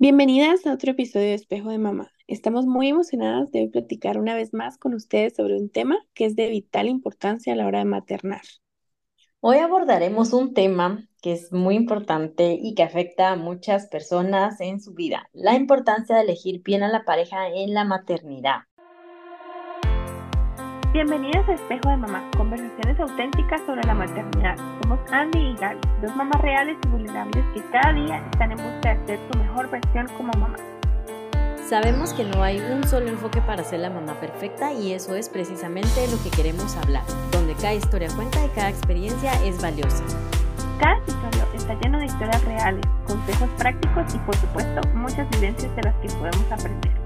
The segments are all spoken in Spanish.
Bienvenidas a otro episodio de Espejo de Mamá. Estamos muy emocionadas de platicar una vez más con ustedes sobre un tema que es de vital importancia a la hora de maternar. Hoy abordaremos un tema que es muy importante y que afecta a muchas personas en su vida, la importancia de elegir bien a la pareja en la maternidad. Bienvenidas a Espejo de Mamá, conversaciones auténticas sobre la maternidad. Somos Andy y Gaby, dos mamás reales y vulnerables que cada día están en busca de ser su mejor versión como mamá. Sabemos que no hay un solo enfoque para ser la mamá perfecta y eso es precisamente lo que queremos hablar, donde cada historia cuenta y cada experiencia es valiosa. Cada episodio está lleno de historias reales, consejos prácticos y por supuesto muchas vivencias de las que podemos aprender.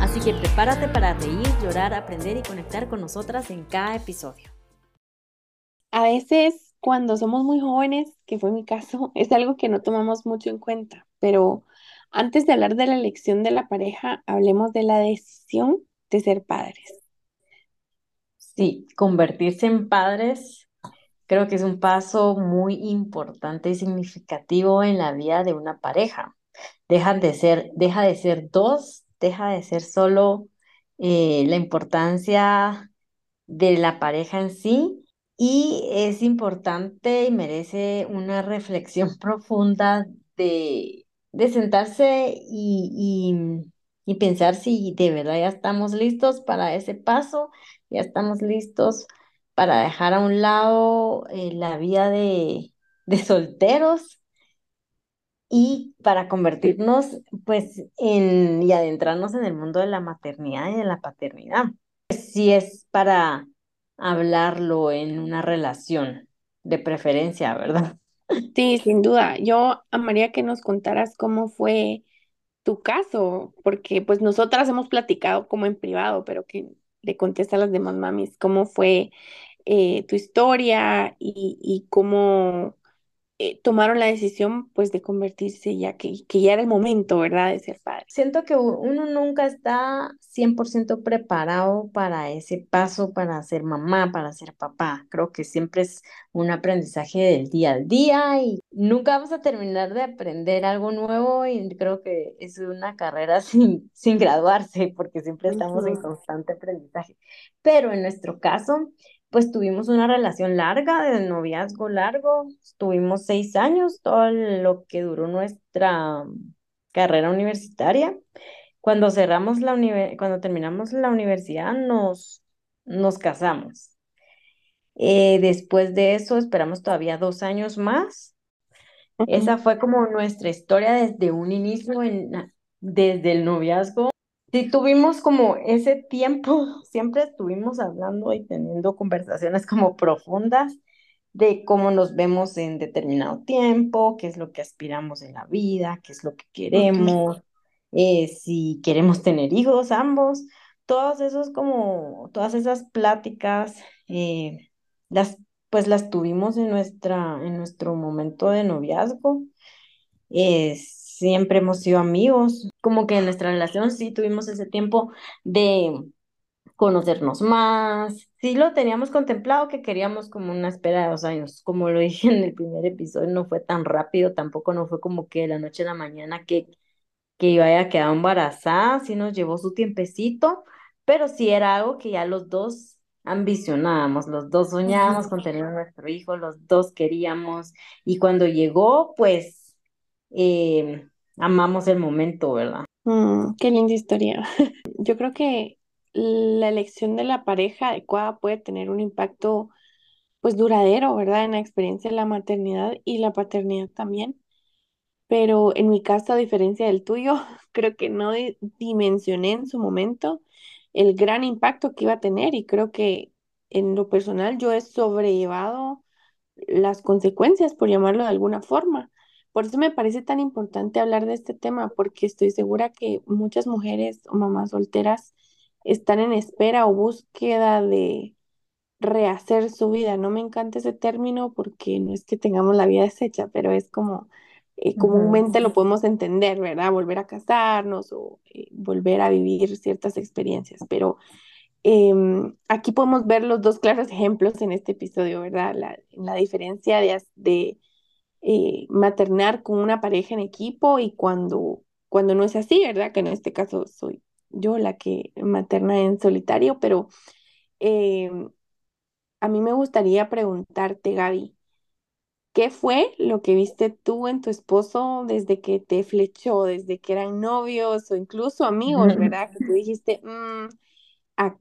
Así que prepárate para reír, llorar, aprender y conectar con nosotras en cada episodio. A veces, cuando somos muy jóvenes, que fue mi caso, es algo que no tomamos mucho en cuenta, pero antes de hablar de la elección de la pareja, hablemos de la decisión de ser padres. Sí, convertirse en padres creo que es un paso muy importante y significativo en la vida de una pareja. Dejan de ser, deja de ser dos deja de ser solo eh, la importancia de la pareja en sí y es importante y merece una reflexión profunda de, de sentarse y, y, pensar si de verdad ya estamos listos para ese paso, ya estamos listos para dejar a un lado eh, la vida de, de solteros y para convertirnos pues en y adentrarnos en el mundo de la maternidad y de la paternidad. Si es para hablarlo en una relación de preferencia, ¿verdad? Sí, sin duda. Yo amaría que nos contaras cómo fue tu caso, porque pues nosotras hemos platicado como en privado, pero que le contes a las demás mamis cómo fue eh, tu historia y, y cómo eh, tomaron la decisión pues de convertirse ya que, que ya era el momento, ¿verdad? De ser padre. Siento que uno nunca está 100% preparado para ese paso, para ser mamá, para ser papá. Creo que siempre es un aprendizaje del día al día y nunca vamos a terminar de aprender algo nuevo y creo que es una carrera sin, sin graduarse porque siempre estamos en constante aprendizaje. Pero en nuestro caso, pues tuvimos una relación larga, de noviazgo largo, tuvimos seis años, todo lo que duró nuestra carrera universitaria. Cuando cerramos la cuando terminamos la universidad, nos, nos casamos. Eh, después de eso, esperamos todavía dos años más. Esa fue como nuestra historia desde un inicio, en, desde el noviazgo Sí, tuvimos como ese tiempo, siempre estuvimos hablando y teniendo conversaciones como profundas de cómo nos vemos en determinado tiempo, qué es lo que aspiramos en la vida, qué es lo que queremos, eh, si queremos tener hijos ambos, todos esos como, todas esas pláticas, eh, las, pues las tuvimos en nuestra, en nuestro momento de noviazgo. Es, siempre hemos sido amigos, como que en nuestra relación sí tuvimos ese tiempo de conocernos más, sí lo teníamos contemplado que queríamos como una espera de dos años, como lo dije en el primer episodio, no fue tan rápido, tampoco no fue como que de la noche a la mañana que, que yo haya quedado embarazada, sí nos llevó su tiempecito, pero sí era algo que ya los dos ambicionábamos, los dos soñábamos con tener a nuestro hijo, los dos queríamos, y cuando llegó, pues eh, amamos el momento, ¿verdad? Mm, qué linda historia. Yo creo que la elección de la pareja adecuada puede tener un impacto pues duradero, ¿verdad? En la experiencia de la maternidad y la paternidad también. Pero en mi caso, a diferencia del tuyo, creo que no dimensioné en su momento el gran impacto que iba a tener y creo que en lo personal yo he sobrellevado las consecuencias, por llamarlo de alguna forma. Por eso me parece tan importante hablar de este tema, porque estoy segura que muchas mujeres o mamás solteras están en espera o búsqueda de rehacer su vida. No me encanta ese término porque no es que tengamos la vida deshecha, pero es como eh, comúnmente lo podemos entender, ¿verdad? Volver a casarnos o eh, volver a vivir ciertas experiencias. Pero em, aquí podemos ver los dos claros ejemplos en este episodio, ¿verdad? La, la diferencia de, de eh, maternar con una pareja en equipo y cuando cuando no es así, ¿verdad? Que en este caso soy yo la que materna en solitario, pero em, a mí me gustaría preguntarte, Gaby, ¿qué fue lo que viste tú en tu esposo desde que te flechó, desde que eran novios o incluso amigos, ¿verdad? Que tú dijiste, "Mm,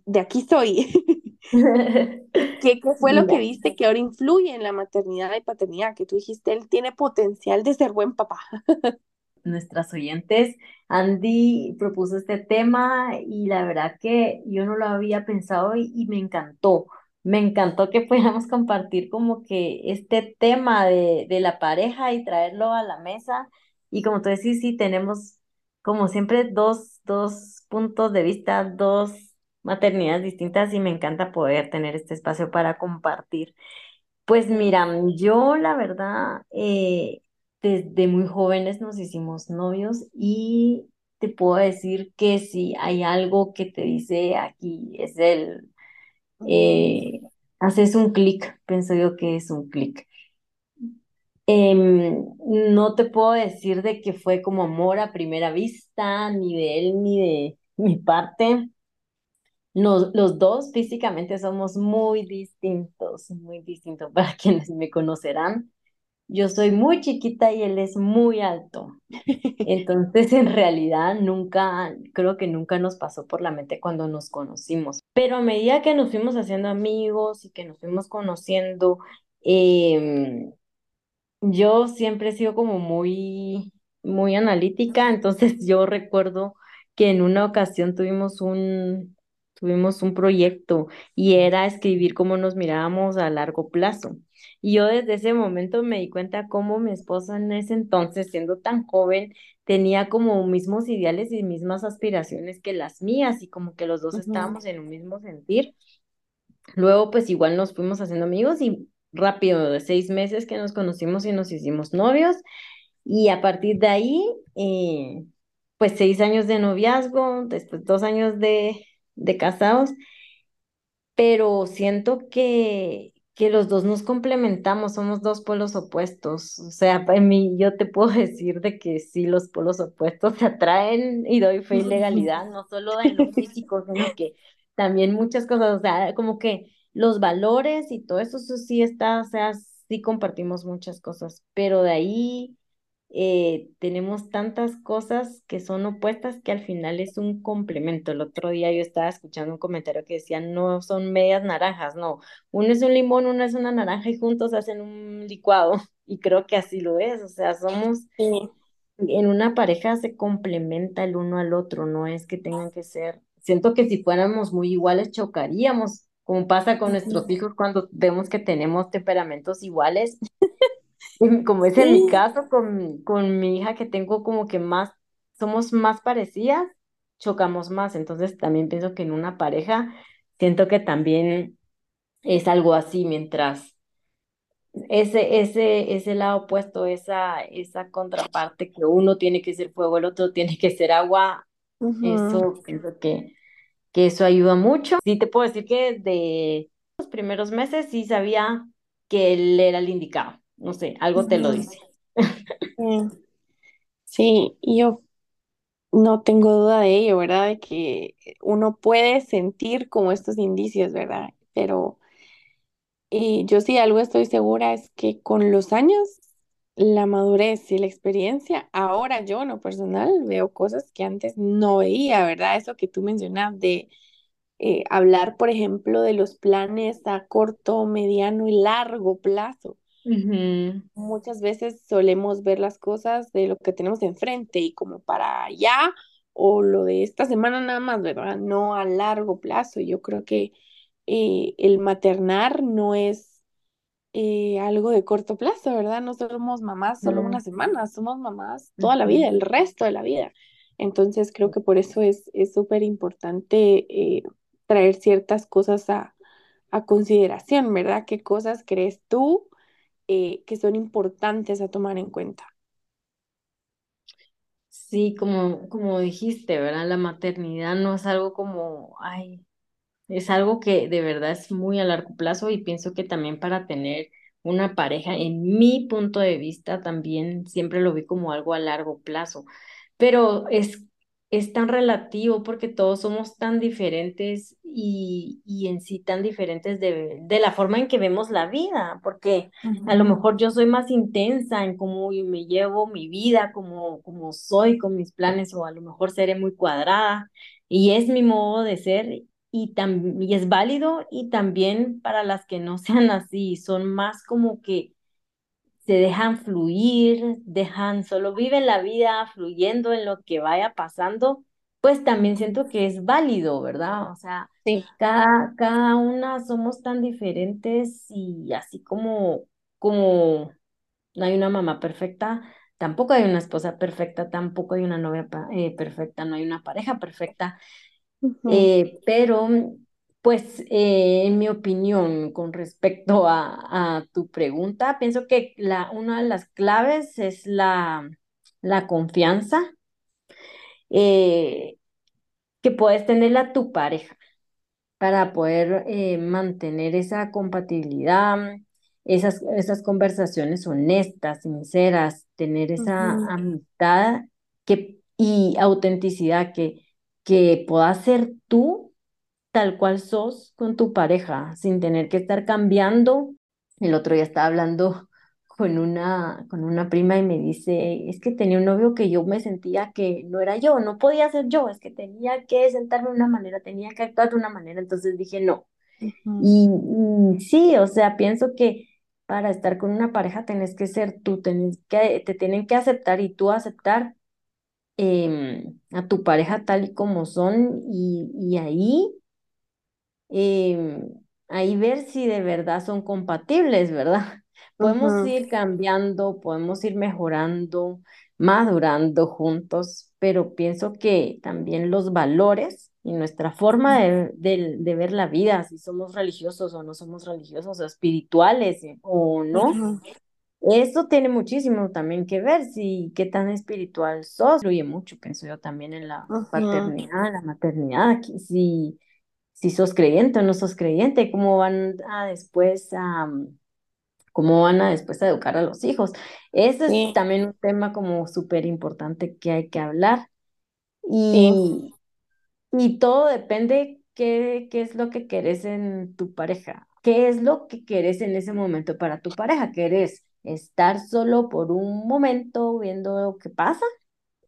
de aquí soy. ¿Qué, qué fue lo que viste que ahora influye en la maternidad y paternidad? Que tú dijiste, él tiene potencial de ser buen papá. nuestras oyentes, Andy propuso este tema y la verdad que yo no lo había pensado y, y me encantó. Me encantó que podamos compartir como que este tema de, de la pareja y traerlo a la mesa. Y como tú decís, sí, tenemos como siempre dos, dos puntos de vista, dos maternidades distintas y me encanta poder tener este espacio para compartir. Pues mira, yo la verdad, eh, desde muy jóvenes nos hicimos novios y te puedo decir que si hay algo que te dice aquí es el, eh, haces un clic, pienso yo que es un clic. Em, no te puedo decir de que fue como amor a primera vista, ni de él ni de mi parte. Nos- los dos físicamente somos muy distintos, muy distintos para quienes me conocerán. Yo soy muy chiquita y él es muy alto. Entonces, en realidad, nunca, creo que nunca nos pasó por la mente cuando nos conocimos. Pero a medida que nos fuimos haciendo amigos y que nos fuimos conociendo, em, yo siempre he sido como muy, muy analítica, entonces yo recuerdo que en una ocasión tuvimos un, tuvimos un proyecto y era escribir cómo nos mirábamos a largo plazo. Y yo desde ese momento me di cuenta cómo mi esposo en ese entonces, siendo tan joven, tenía como mismos ideales y mismas aspiraciones que las mías y como que los dos ujú, estábamos en un mismo sentir. Luego, pues igual nos fuimos haciendo amigos y rápido, de seis meses que nos conocimos y nos hicimos novios. Y a partir de ahí, eh, pues seis años de noviazgo, después dos años de, de casados pero siento que, que los dos nos complementamos, somos dos polos opuestos. O sea, para mí yo te puedo decir de que sí, los polos opuestos se atraen y doy fe y legalidad, no solo en lo físico, sino que también muchas cosas, o sea, como que los valores y todo eso, eso sí está, o sea, sí compartimos muchas cosas, pero de ahí eh, tenemos tantas cosas que son opuestas que al final es un complemento. El otro día yo estaba escuchando un comentario que decía, no son medias naranjas, no, uno es un limón, uno es una naranja y juntos hacen un licuado. Y creo que así lo es, o sea, somos, Sí, en una pareja se complementa el uno al otro, no es que tengan que ser, siento que si fuéramos muy iguales chocaríamos. como pasa con nuestros hijos cuando vemos que tenemos temperamentos iguales, Como es en mi caso con, con mi hija que tengo como que más, somos más parecidas, chocamos más. Entonces también pienso que en una pareja siento que también es algo así, mientras ese, ese, ese lado opuesto, esa, esa contraparte que uno tiene que ser fuego, el otro tiene que ser agua, eso pienso que, que eso ayuda mucho. Sí te puedo decir que de los primeros meses sí sabía que él era el indicado. No sé, algo te lo dice. Sí, yo no tengo duda de ello, ¿verdad? De que uno puede sentir como estos indicios, ¿verdad? Pero eh, yo sí algo estoy segura es que con los años, la madurez y la experiencia, ahora yo en lo personal veo cosas que antes no veía, ¿verdad? Eso que tú mencionas de eh, hablar, por ejemplo, de los planes a corto, mediano y largo plazo. Muchas veces solemos ver las cosas de lo que tenemos enfrente y como para allá o lo de esta semana nada más, ¿verdad? No a largo plazo. Yo creo que eh, el maternar no es eh, algo de corto plazo, ¿verdad? No somos mamás solo una ujú, semana, somos mamás toda la vida, el resto de la vida. Entonces creo que por eso es es súper importante eh, traer ciertas cosas a, a consideración, ¿verdad? ¿Qué cosas crees tú? Eh, que son importantes a tomar en cuenta. Sí, como, como dijiste, ¿verdad? La maternidad no es algo como, ay, es algo que de verdad es muy a largo plazo y pienso que también para tener una pareja, en mi punto de vista, también siempre lo vi como algo a largo plazo. pero es, es tan relativo porque todos somos tan diferentes y, y en sí tan diferentes de, de la forma en que vemos la vida, porque a lo mejor yo soy más intensa en cómo me llevo mi vida, como, como soy con mis planes, o a lo mejor seré muy cuadrada y es mi modo de ser y, y es válido y también para las que no sean así, son más como que se dejan fluir, dejan, solo viven la vida fluyendo en lo que vaya pasando, pues también siento que es válido, ¿verdad? O sea, Sí. cada, cada una somos tan diferentes y así como, como no hay una mamá perfecta, tampoco hay una esposa perfecta, tampoco hay una novia eh, perfecta, no hay una pareja perfecta, eh, pero pues eh, en mi opinión con respecto a, a tu pregunta, pienso que la, una de las claves es la, la confianza eh, que puedes tenerla a tu pareja para poder eh, mantener esa compatibilidad, esas, esas conversaciones honestas, sinceras, tener esa amistad que, y autenticidad que, que puedas ser tú tal cual sos con tu pareja, sin tener que estar cambiando. El otro día estaba hablando con una, con una prima y me dice, es que tenía un novio que yo me sentía que no era yo, no podía ser yo, es que tenía que sentarme de una manera, tenía que actuar de una manera, entonces dije no. Y, y sí, o sea, pienso que para estar con una pareja tenés que ser tú, tenés que, te tienen que aceptar y tú aceptar em, a tu pareja tal y como son y, y ahí em, ahí ver si de verdad son compatibles, ¿verdad? Podemos ujú, ir cambiando, podemos ir mejorando, madurando juntos, pero pienso que también los valores y nuestra forma de, de- de ver la vida, si somos religiosos o no somos religiosos o espirituales eh, o no, ujú, eso tiene muchísimo también que ver, si qué tan espiritual sos, influye mucho, pienso yo, también en la ujú, paternidad, la maternidad, que si si sos creyente o no sos creyente, cómo van a después a, cómo van a después a educar a los hijos. Ese es también un tema como súper importante que hay que hablar sí, y, y todo depende qué, qué es lo que querés en tu pareja, qué es lo que querés en ese momento para tu pareja. ¿Querés estar solo por un momento viendo que pasa?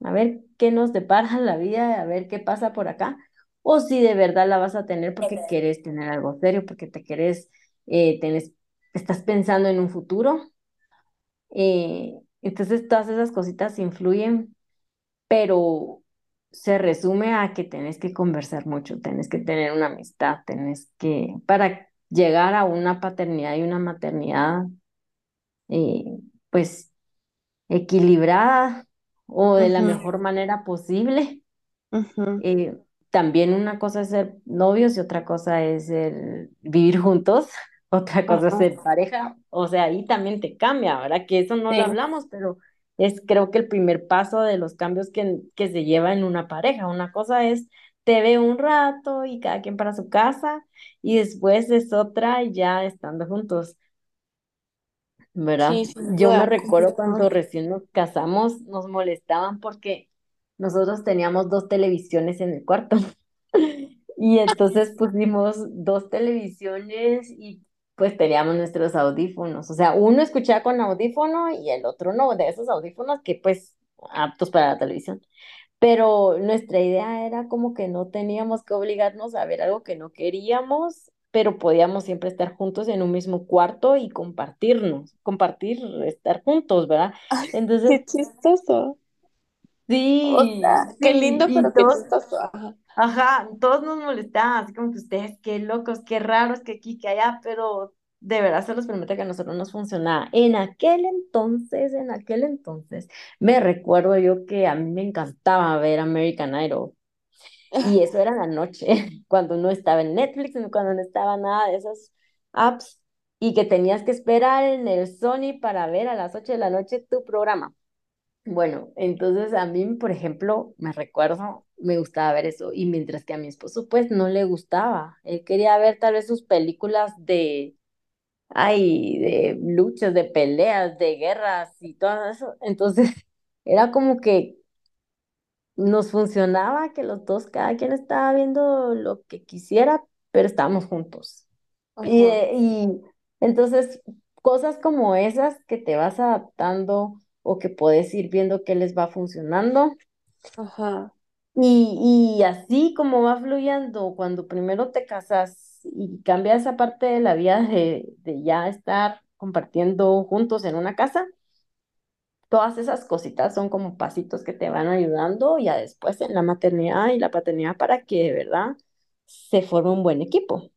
a ver qué nos depara la vida, a ver qué pasa por acá, o si de verdad la vas a tener porque quieres tener algo serio, porque te querés, eh, tenés, estás pensando en un futuro. eh, entonces todas esas cositas influyen, pero se resume a que tenés que conversar mucho, tenés que tener una amistad, tenés que, para llegar a una paternidad y una maternidad, eh, pues equilibrada o de la mejor manera posible Eh, también una cosa es ser novios y otra cosa es el vivir juntos, otra cosa es ser pareja, o sea, ahí también te cambia, ¿verdad? Que eso no lo hablamos, pero es creo que el primer paso de los cambios que, que se lleva en una pareja. Una cosa es te veo un rato y cada quien para su casa y después es otra ya estando juntos. ¿verdad? sí, Yo me recuerdo cuando recién nos casamos, nos molestaban porque nosotros teníamos dos televisiones en el cuarto. Y entonces pusimos dos televisiones y pues teníamos nuestros audífonos. O sea, uno escuchaba con audífono y el otro no, de esos audífonos que pues aptos para la televisión. Pero nuestra idea era como que no teníamos que obligarnos a ver algo que no queríamos, pero podíamos siempre estar juntos en un mismo cuarto y compartirnos, compartir, estar juntos, ¿verdad? Entonces, Qué chistoso. O sí, sea, qué sí, lindo, y pero qué todos, chistoso. Ajá. ajá, todos nos molestaban, así como que ustedes, qué locos, qué raros, que aquí, que allá, pero de verdad se los prometo que a nosotros nos funcionaba. En aquel entonces, en aquel entonces, me recuerdo yo que a mí me encantaba ver American Idol. Y eso era la noche, cuando no estaba en Netflix, cuando no estaba nada de esas apps y que tenías que esperar en el Sony para ver a las 8 de la noche tu programa. Bueno, entonces a mí, por ejemplo, me recuerdo, me gustaba ver eso y mientras que a mi esposo pues no le gustaba, él quería ver tal vez sus películas de, ay, de luchas, de peleas, de guerras y todo eso. Entonces era como que nos funcionaba que los dos, cada quien estaba viendo lo que quisiera, pero estábamos juntos. Y, y entonces, cosas como esas que te vas adaptando o que puedes ir viendo qué les va funcionando. ajá, Y, y así como va fluyendo, cuando primero te casas y cambia esa parte de la vida de, de ya estar compartiendo juntos en una casa, todas esas cositas son como pasitos que te van ayudando ya después en la maternidad y la paternidad para que de verdad se forme un buen equipo.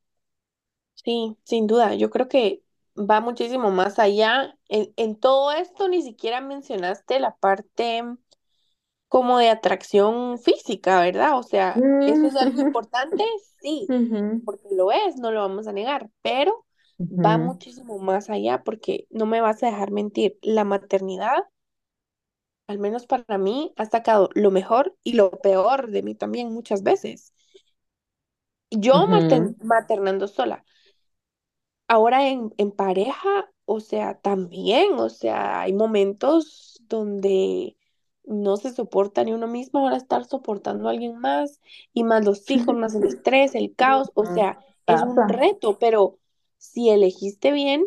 sí, sin duda. Yo creo que va muchísimo más allá. En, en todo esto ni siquiera mencionaste la parte como de atracción física, ¿verdad? O sea, ¿eso es algo Mm, importante? Sí, porque lo es, no lo vamos a negar, pero va muchísimo más allá porque no me vas a dejar mentir. La maternidad, al menos para mí, ha sacado lo mejor y lo peor de mí también muchas veces. Yo maternando sola. Ahora en, en pareja, o sea, también, o sea, hay momentos donde no se soporta ni uno mismo, ahora estar soportando a alguien más y más los hijos, más el estrés, el caos, o sea, es un reto, pero si elegiste bien,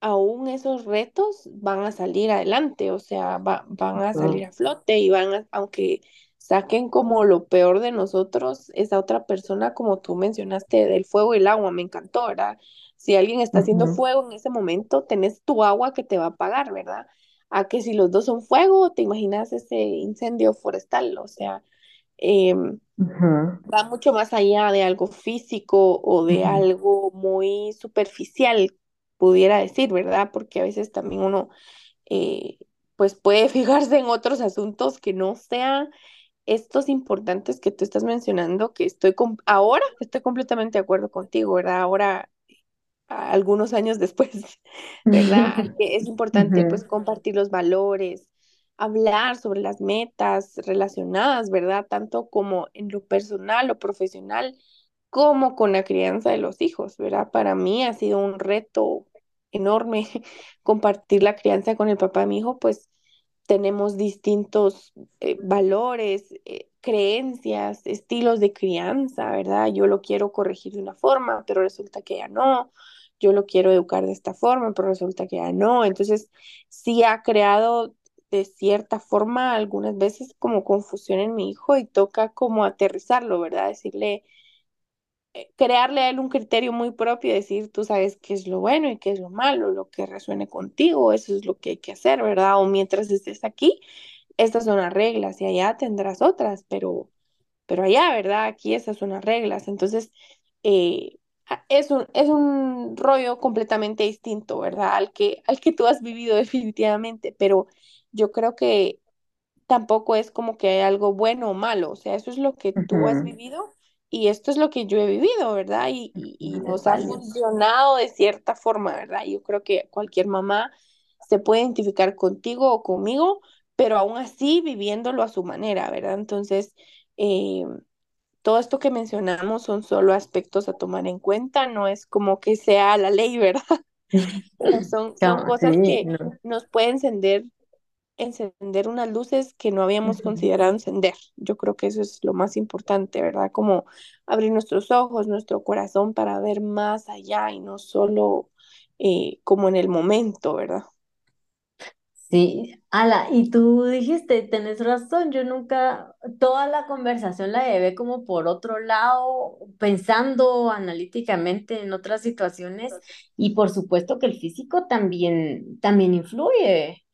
aún esos retos van a salir adelante, o sea, va- van a salir a flote y van a, aunque saquen como lo peor de nosotros, esa otra persona, como tú mencionaste, del fuego y el agua, me encantó, ¿verdad? Si alguien está haciendo fuego en ese momento, tenés tu agua que te va a apagar, ¿verdad? A que si los dos son fuego, te imaginas ese incendio forestal, o sea, em, va mucho más allá de algo físico o de algo muy superficial, pudiera decir, ¿verdad? Porque a veces también uno, eh, pues puede fijarse en otros asuntos que no sean estos importantes que tú estás mencionando, que estoy, ahora estoy completamente de acuerdo contigo, ¿verdad? Ahora algunos años después, ¿verdad? Es importante pues compartir los valores, hablar sobre las metas relacionadas, ¿verdad? Tanto como en lo personal o profesional, como con la crianza de los hijos, ¿verdad? Para mí ha sido un reto enorme compartir la crianza con el papá de mi hijo, pues tenemos distintos eh, valores, eh, creencias, estilos de crianza, ¿verdad? Yo lo quiero corregir de una forma, pero resulta que ya no. Yo lo quiero educar de esta forma, pero resulta que ya no. Entonces, sí ha creado de cierta forma algunas veces como confusión en mi hijo y toca como aterrizarlo, ¿verdad? Decirle, eh, crearle a él un criterio muy propio decir, tú sabes qué es lo bueno y qué es lo malo, lo que resuene contigo, eso es lo que hay que hacer, ¿verdad? O mientras estés aquí, estas son las reglas y allá tendrás otras, pero, pero allá, ¿verdad? Aquí esas son las reglas. Entonces, eh, a- es un, es un rollo completamente distinto, ¿verdad? Al que, al que tú has vivido definitivamente, pero yo creo que tampoco es como que hay algo bueno o malo, o sea, eso es lo que tú has vivido y esto es lo que yo he vivido, ¿verdad? Y, y, y nos ha funcionado de cierta forma, ¿verdad? Yo creo que cualquier mamá se puede identificar contigo o conmigo, pero aún así viviéndolo a su manera, ¿verdad? Entonces, eh, todo esto que mencionamos son solo aspectos a tomar en cuenta, no es como que sea la ley, ¿verdad? Son, cosas Sí, que no. nos pueden encender encender unas luces que no habíamos considerado encender. Yo creo que eso es lo más importante, ¿verdad? Como abrir nuestros ojos, nuestro corazón para ver más allá y no solo eh, como en el momento, ¿verdad? Sí, Ala, y tú dijiste, tenés razón, yo nunca, toda la conversación la llevé como por otro lado, pensando analíticamente en otras situaciones, y por supuesto que el físico también, también influye,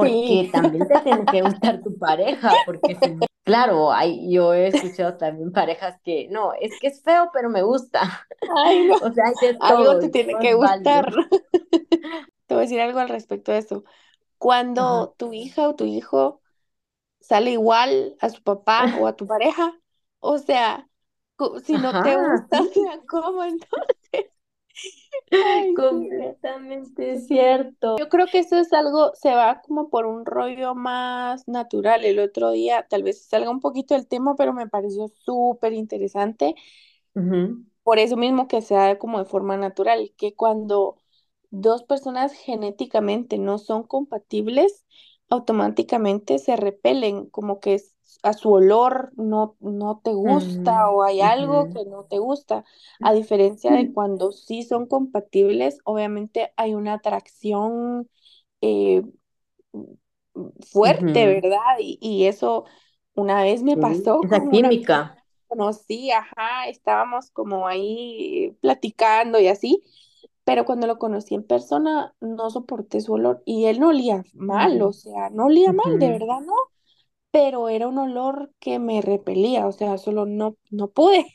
Sí. porque también te tiene que gustar tu pareja, porque si, claro, hay, yo he escuchado también parejas que, no, es que es feo, pero me gusta, Ay, no, o sea, algo te tiene que válido. gustar. Te voy a decir algo al respecto de Ajá. Cuando tu hija o tu hijo sale igual a su papá o a tu pareja, o sea, si no te gusta, o sí. sea, ¿cómo entonces? Ay. Completamente cierto. Yo creo que eso es algo, se va como por un rollo más natural. El otro día, tal vez salga un poquito del tema, pero me pareció súper interesante, por eso mismo que se da como de forma natural, que cuando dos personas genéticamente no son compatibles, automáticamente se repelen, como que a su olor no, no te gusta Mm, o hay algo que no te gusta. A diferencia de cuando sí son compatibles, obviamente hay una atracción eh, fuerte, ¿verdad? Y, y eso una vez me pasó Esa química. conocí, ajá, estábamos como ahí platicando y así, pero cuando lo conocí en persona no soporté su olor y él no olía mal, o Mm, sea, no olía mal, de verdad, no, pero era un olor que me repelía, o sea, solo no, no pude.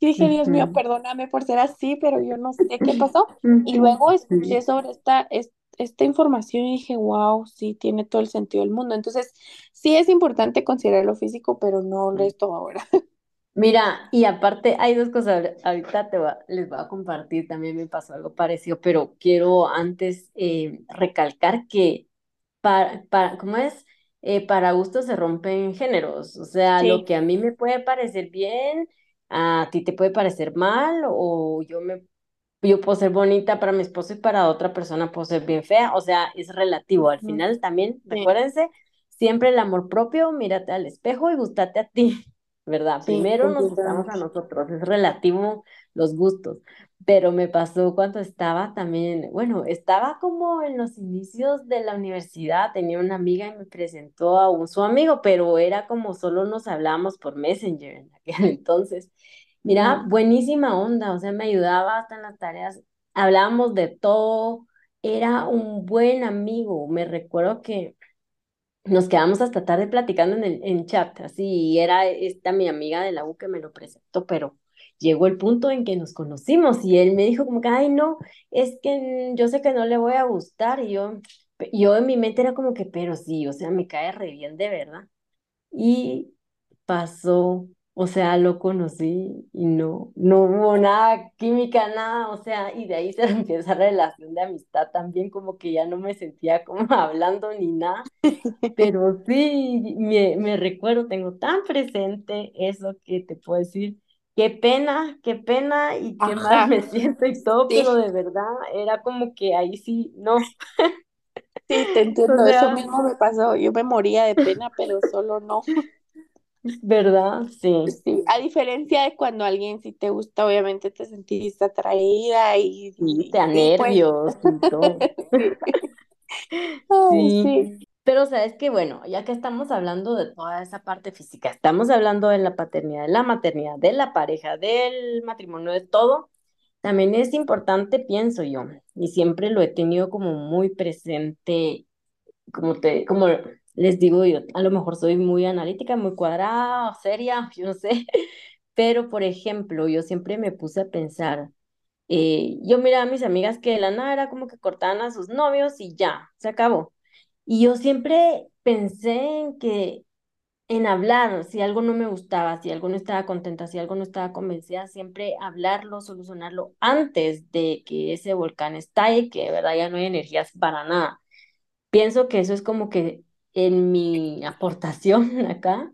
Y dije, Dios mío, perdóname por ser así, pero yo no sé qué pasó. Y luego escuché sobre esta, es- esta información y dije, wow, sí, tiene todo el sentido del mundo. Entonces, sí es importante considerar lo físico, pero no lo es todo ahora. Mira, y aparte hay dos cosas, ahor- ahorita te va- les voy a compartir, también me pasó algo parecido, pero quiero antes eh, recalcar que para, para, ¿cómo es? Eh, para gusto se rompen géneros, o sea, lo que a mí me puede parecer bien, a ti te puede parecer mal, o yo me yo puedo ser bonita para mi esposo y para otra persona puedo ser bien fea, o sea, es relativo. Al final también, sí, recuérdense, siempre el amor propio, mírate al espejo y gustate a ti, ¿verdad? sí, Primero nos gustamos a nosotros, es relativo los gustos. Pero me pasó cuando estaba también, bueno, estaba como en los inicios de la universidad, tenía una amiga y me presentó a un su amigo, pero era como solo nos hablábamos por Messenger en aquel entonces. Mira, buenísima onda, o sea, me ayudaba hasta en las tareas, hablábamos de todo, era un buen amigo, me recuerdo que nos quedamos hasta tarde platicando en el en chat, así, era esta mi amiga de la U que me lo presentó, pero llegó el punto en que nos conocimos y él me dijo como que, ay, no, es que yo sé que no le voy a gustar, y yo, yo en mi mente era como que, pero sí, o sea, me cae re bien de verdad. Y pasó, o sea, lo conocí y no, no hubo nada química, nada, o sea, y de ahí se rompió esa relación de amistad también, como que ya no me sentía como hablando ni nada, pero sí, me, me recuerdo, tengo tan presente eso que te puedo decir, qué pena, qué pena y qué mal me siento y todo, pero de verdad era como que ahí sí, no, sí, te o entiendo. Eso mismo me pasó. Yo me moría de pena, pero solo no. ¿Verdad? Sí. Sí, a diferencia de cuando alguien sí te gusta, obviamente te sentís atraída y, Sí, te da sí, pues. nervios y todo. Sí. Ay, Sí, sí. pero sabes que bueno, ya que estamos hablando de toda esa parte física, estamos hablando de la paternidad, de la maternidad, de la pareja, del matrimonio, de todo, también es importante, pienso yo, y siempre lo he tenido como muy presente, como te, como les digo yo, a lo mejor soy muy analítica, muy cuadrada, seria, yo no sé, pero por ejemplo, yo siempre me puse a pensar. Eh, yo miraba a mis amigas que de la nada era como que cortaban a sus novios y ya, se acabó. Y yo siempre pensé en que, en hablar, si algo no me gustaba, si algo no estaba contenta, si algo no estaba convencida, siempre hablarlo, solucionarlo antes de que ese volcán estalle, que de verdad ya no hay energías para nada. Pienso que eso es como que en mi aportación acá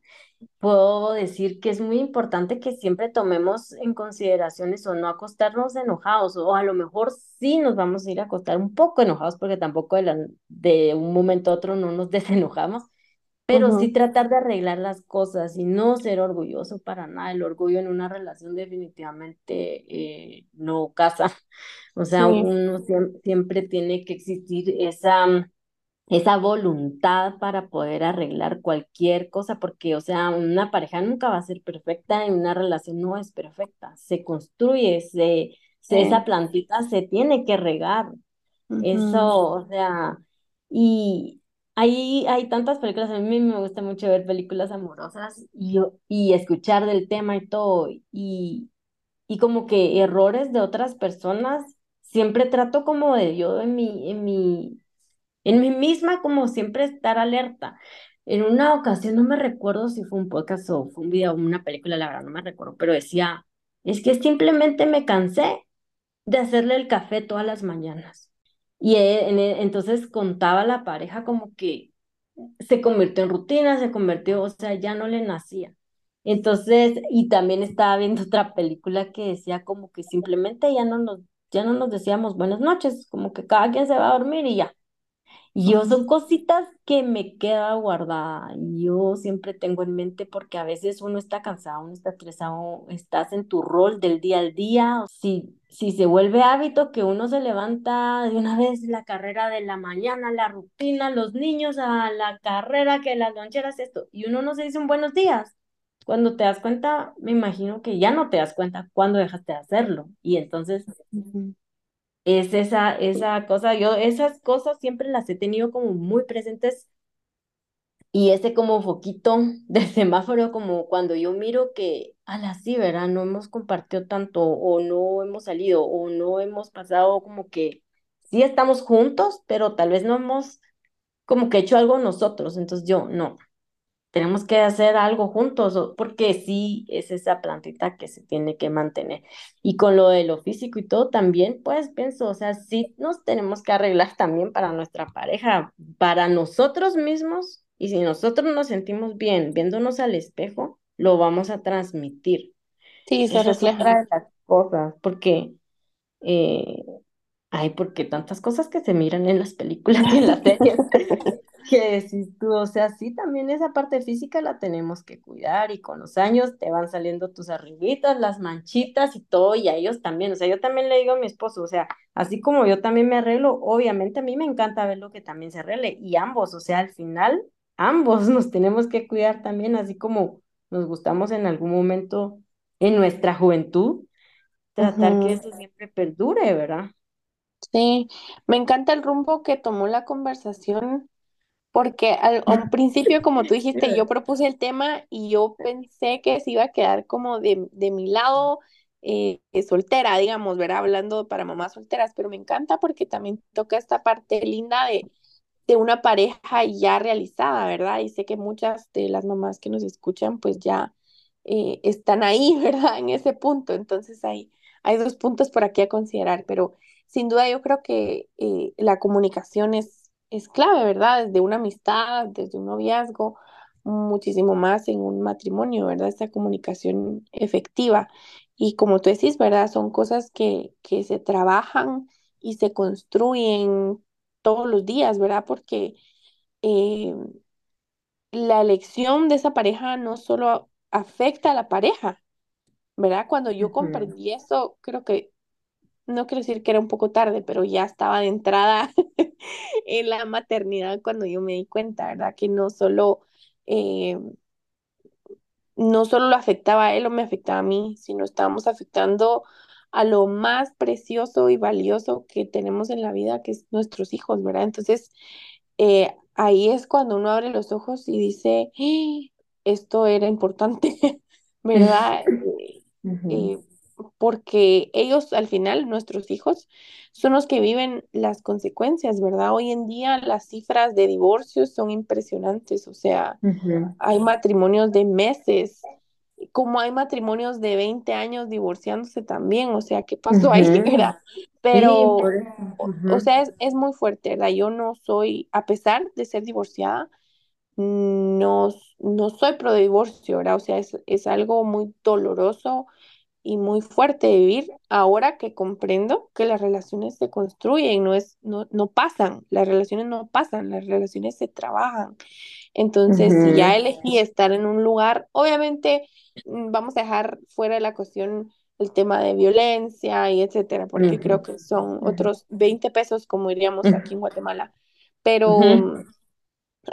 puedo decir que es muy importante que siempre tomemos en consideración eso, no acostarnos enojados, o a lo mejor sí nos vamos a ir a acostar un poco enojados, porque tampoco de, la- de un momento a otro no nos desenojamos, pero sí Ujú, tratar de arreglar las cosas y no ser orgulloso para nada. El orgullo en una relación definitivamente eh, no casa. O sea, Sí, uno siem- siempre tiene que existir esa esa voluntad para poder arreglar cualquier cosa, porque, o sea, una pareja nunca va a ser perfecta y una relación no es perfecta. Se construye, se, se- esa plantita se tiene que regar. ujú, Eso, o sea, y hay, hay tantas películas, a mí me gusta mucho ver películas amorosas y, y escuchar del tema y todo, y, y como que errores de otras personas, siempre trato como de yo en mi, en mi en mí misma, como siempre, estar alerta. En una ocasión, no me recuerdo si fue un podcast o fue un video o una película, la verdad, no me recuerdo, pero decía, es que simplemente me cansé de hacerle el café todas las mañanas. Y e- e- entonces contaba la pareja como que se convirtió en rutina, se convirtió, o sea, ya no le nacía. Entonces, y también estaba viendo otra película que decía como que simplemente ya no nos, ya no nos decíamos buenas noches, como que cada quien se va a dormir y ya. Y yo son cositas que me queda guardada. y Yo siempre tengo en mente porque a veces uno está cansado, uno está estresado, estás en tu rol del día al día. Si, si se vuelve hábito que uno se levanta de una vez la carrera de la mañana, la rutina, los niños a la carrera, que las loncheras, esto, y uno no se dice un buenos días. Cuando te das cuenta, me imagino que ya no te das cuenta cuando dejaste de hacerlo. Y entonces. Es esa, esa cosa, yo esas cosas siempre las he tenido como muy presentes y ese como foquito del semáforo, como cuando yo miro que, la sí, ¿verdad? No hemos compartido tanto o no hemos salido o no hemos pasado como que sí estamos juntos, pero tal vez no hemos como que hecho algo nosotros, entonces yo no tenemos que hacer algo juntos, porque sí es esa plantita que se tiene que mantener. Y con lo de lo físico y todo también, pues pienso, o sea, sí nos tenemos que arreglar también para nuestra pareja, para nosotros mismos, y si nosotros nos sentimos bien viéndonos al espejo, lo vamos a transmitir. Sí, se refleja. de las cosas, porque eh, Ay, porque tantas cosas que se miran en las películas y en las series, que decís tú, o sea, sí, también esa parte física la tenemos que cuidar y con los años te van saliendo tus arruguitas, las manchitas y todo, y a ellos también, o sea, yo también le digo a mi esposo, o sea, así como yo también me arreglo, obviamente a mí me encanta ver lo que también se arregle, y ambos, o sea, al final, ambos nos tenemos que cuidar también, así como nos gustamos en algún momento en nuestra juventud, tratar que eso siempre perdure, ¿verdad? Sí, me encanta el rumbo que tomó la conversación porque al, a un principio, como tú dijiste, yo propuse el tema y yo pensé que se iba a quedar como de, de mi lado eh, soltera, digamos, ¿verdad? Hablando para mamás solteras, pero me encanta porque también toca esta parte linda de de una pareja ya realizada, ¿verdad? Y sé que muchas de las mamás que nos escuchan pues ya eh, están ahí, ¿verdad? En ese punto. Entonces hay, hay dos puntos por aquí a considerar, pero sin duda yo creo que eh, la comunicación es, es clave, ¿verdad? Desde una amistad, desde un noviazgo, muchísimo más en un matrimonio, ¿verdad? Esa comunicación efectiva. Y como tú decís, ¿verdad? Son cosas que, que se trabajan y se construyen todos los días, ¿verdad? Porque eh, la elección de esa pareja no solo afecta a la pareja, ¿verdad? Cuando yo comprendí eso, creo que, no quiero decir que era un poco tarde, pero ya estaba de entrada en la maternidad cuando yo me di cuenta, ¿verdad? Que no solo... eh, no solo lo afectaba a él o me afectaba a mí, sino estábamos afectando a lo más precioso y valioso que tenemos en la vida, que es nuestros hijos, ¿verdad? Entonces, eh, ahí es cuando uno abre los ojos y dice, "Ah, esto era importante, ¿verdad? Eh, eh, porque ellos al final, nuestros hijos, son los que viven las consecuencias, ¿verdad? Hoy en día las cifras de divorcios son impresionantes, o sea, hay matrimonios de meses, como hay matrimonios de 20 años divorciándose también, o sea, ¿qué pasó ahí, ujú. verdad? Sí, por Pero, eso. o, sea, es, es muy fuerte, ¿verdad? Yo no soy, a pesar de ser divorciada, no, no soy pro divorcio, ¿verdad? O sea, es, es algo muy doloroso y muy fuerte de vivir ahora que comprendo que las relaciones se construyen, no es, no, no pasan, las relaciones no pasan, las relaciones se trabajan. Entonces, si ya elegí estar en un lugar, obviamente mm, vamos a dejar fuera de la cuestión el tema de violencia y etcétera, porque ujú, creo que son otros 20 pesos, como diríamos aquí en Guatemala. Pero mm,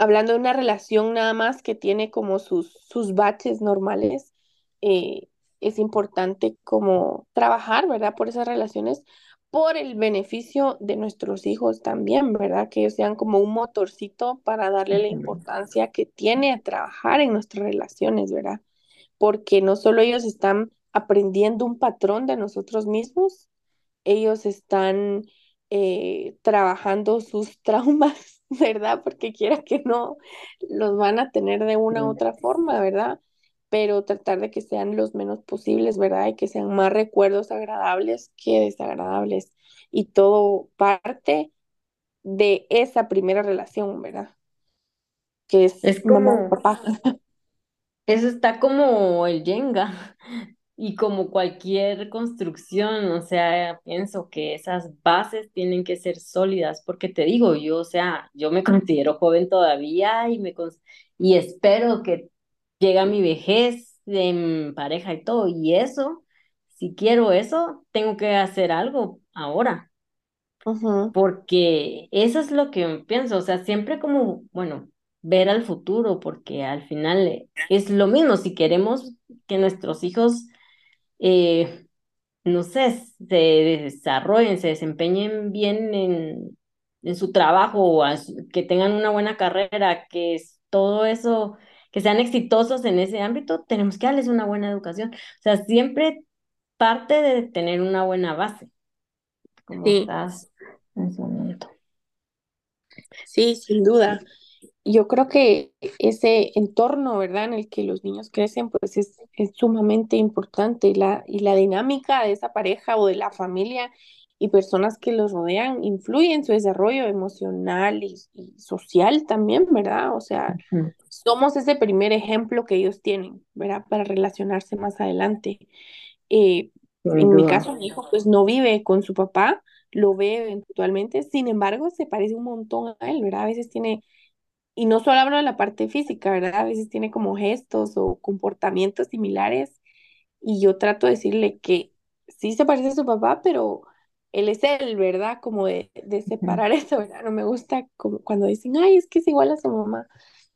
hablando de una relación nada más que tiene como sus, sus baches normales, eh, es importante como trabajar, ¿verdad? Por esas relaciones, por el beneficio de nuestros hijos también, ¿verdad? Que ellos sean como un motorcito para darle la importancia que tiene a trabajar en nuestras relaciones, ¿verdad? Porque no solo ellos están aprendiendo un patrón de nosotros mismos, ellos están eh, trabajando sus traumas, ¿verdad? Porque quiera que no, los van a tener de una u otra forma, ¿verdad? Pero tratar de que sean los menos posibles, ¿verdad? Y que sean más recuerdos agradables que desagradables. Y todo parte de esa primera relación, ¿verdad? Que es Es mamá como, papá. eso está como el Jenga. y como cualquier construcción, o sea, pienso que esas bases tienen que ser sólidas, porque te digo, yo, o sea, yo me considero joven todavía y, me y espero que llegue a mi vejez en pareja y todo, y eso, si quiero eso, tengo que hacer algo ahora, porque eso es lo que pienso, o sea, siempre como, bueno, ver al futuro, porque al final es lo mismo, si queremos que nuestros hijos eh, no sé, se desarrollen, se desempeñen bien en, en su trabajo, que tengan una buena carrera, que es todo eso, que sean exitosos en ese ámbito, tenemos que darles una buena educación. O sea, siempre parte de tener una buena base, como estás en ese momento. Sí, sin duda yo creo que ese entorno, ¿verdad?, en el que los niños crecen, pues es, sumamente importante y la, y la dinámica de esa pareja o de la familia y personas que los rodean influye en su desarrollo emocional y, social también, ¿verdad? O sea, somos ese primer ejemplo que ellos tienen, ¿verdad? Para relacionarse más adelante. Eh, en mi caso, mi hijo pues no vive con su papá, lo ve eventualmente, sin embargo, se parece un montón a él, ¿verdad? A veces tiene y no solo hablo de la parte física, ¿verdad? A veces tiene como gestos o comportamientos similares y yo trato de decirle que sí se parece a su papá, pero él es él, ¿verdad? Como de, separar eso, ¿verdad? No me gusta como cuando dicen, ay, es que es igual a su mamá.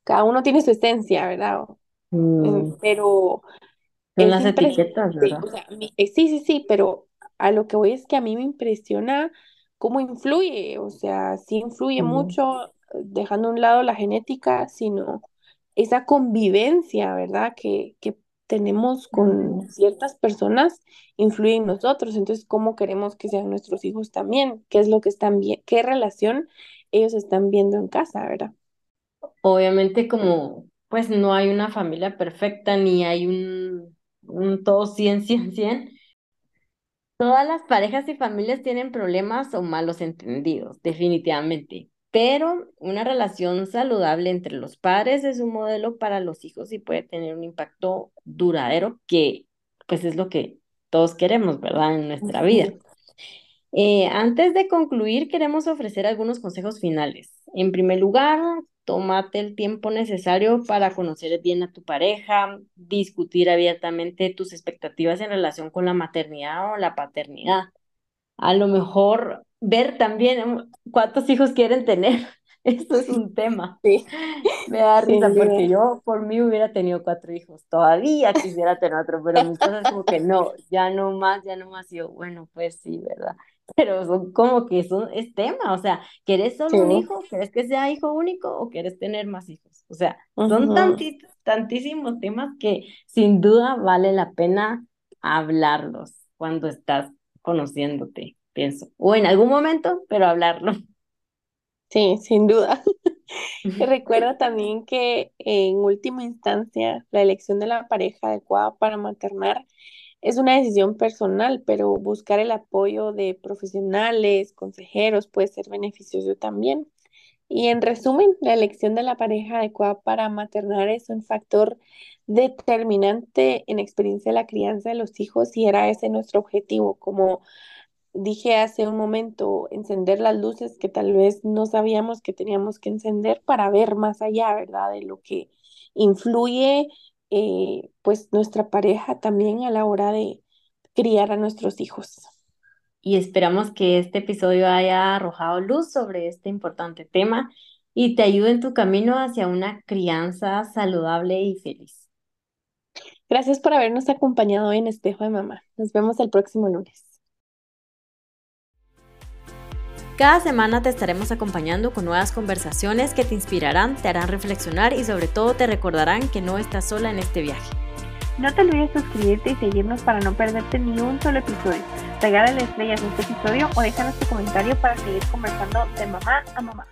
Cada uno tiene su esencia, ¿verdad? Mm. Pero... En las etiquetas, ¿verdad? Eh, sí, sí, sí, pero a lo que voy es que a mí me impresiona cómo influye, o sea, sí influye mucho dejando a un lado la genética, sino esa convivencia, ¿verdad? Que, que tenemos con ciertas personas influye en nosotros. Entonces, ¿cómo queremos que sean nuestros hijos también? ¿Qué es lo que están bien? ¿Qué relación ellos están viendo en casa, verdad? Obviamente, como pues no hay una familia perfecta ni hay un, un todo 100, 100, 100. Todas las parejas y familias tienen problemas o malos entendidos, definitivamente pero una relación saludable entre los padres es un modelo para los hijos y puede tener un impacto duradero que pues es lo que todos queremos, ¿verdad? En nuestra vida. Eh, antes de concluir, queremos ofrecer algunos consejos finales. En primer lugar, tómate el tiempo necesario para conocer bien a tu pareja, discutir abiertamente tus expectativas en relación con la maternidad o la paternidad. A lo mejor ver también cuántos hijos quieren tener. Esto es un tema. Sí. Me da risa porque yo por mí hubiera tenido cuatro hijos. Todavía quisiera tener otro, pero mi esposa es como que no, ya no más, ya no más. Y yo, bueno, pues sí, ¿verdad? Pero son como que son, es tema, o sea, ¿quieres solo un hijo? ¿Quieres que sea hijo único o quieres tener más hijos? O sea, son tantísimos temas que sin duda vale la pena hablarlos cuando estás conociéndote pienso. O en algún momento, pero hablarlo. Sí, sin duda. recuerda también que en última instancia la elección de la pareja adecuada para maternar es una decisión personal, pero buscar el apoyo de profesionales, consejeros puede ser beneficioso también. Y en resumen, la elección de la pareja adecuada para maternar es un factor determinante en experiencia de la crianza de los hijos y era ese nuestro objetivo, como dije hace un momento, encender las luces que tal vez no sabíamos que teníamos que encender para ver más allá, ¿verdad? De lo que influye, eh, pues, nuestra pareja también a la hora de criar a nuestros hijos. Y esperamos que este episodio haya arrojado luz sobre este importante tema y te ayude en tu camino hacia una crianza saludable y feliz. Gracias por habernos acompañado hoy en Espejo de Mamá. Nos vemos el próximo lunes. Cada semana te estaremos acompañando con nuevas conversaciones que te inspirarán, te harán reflexionar y sobre todo te recordarán que no estás sola en este viaje. No te olvides suscribirte y seguirnos para no perderte ni un solo episodio. Regálale estrellas a este episodio o déjanos tu comentario para seguir conversando de mamá a mamá.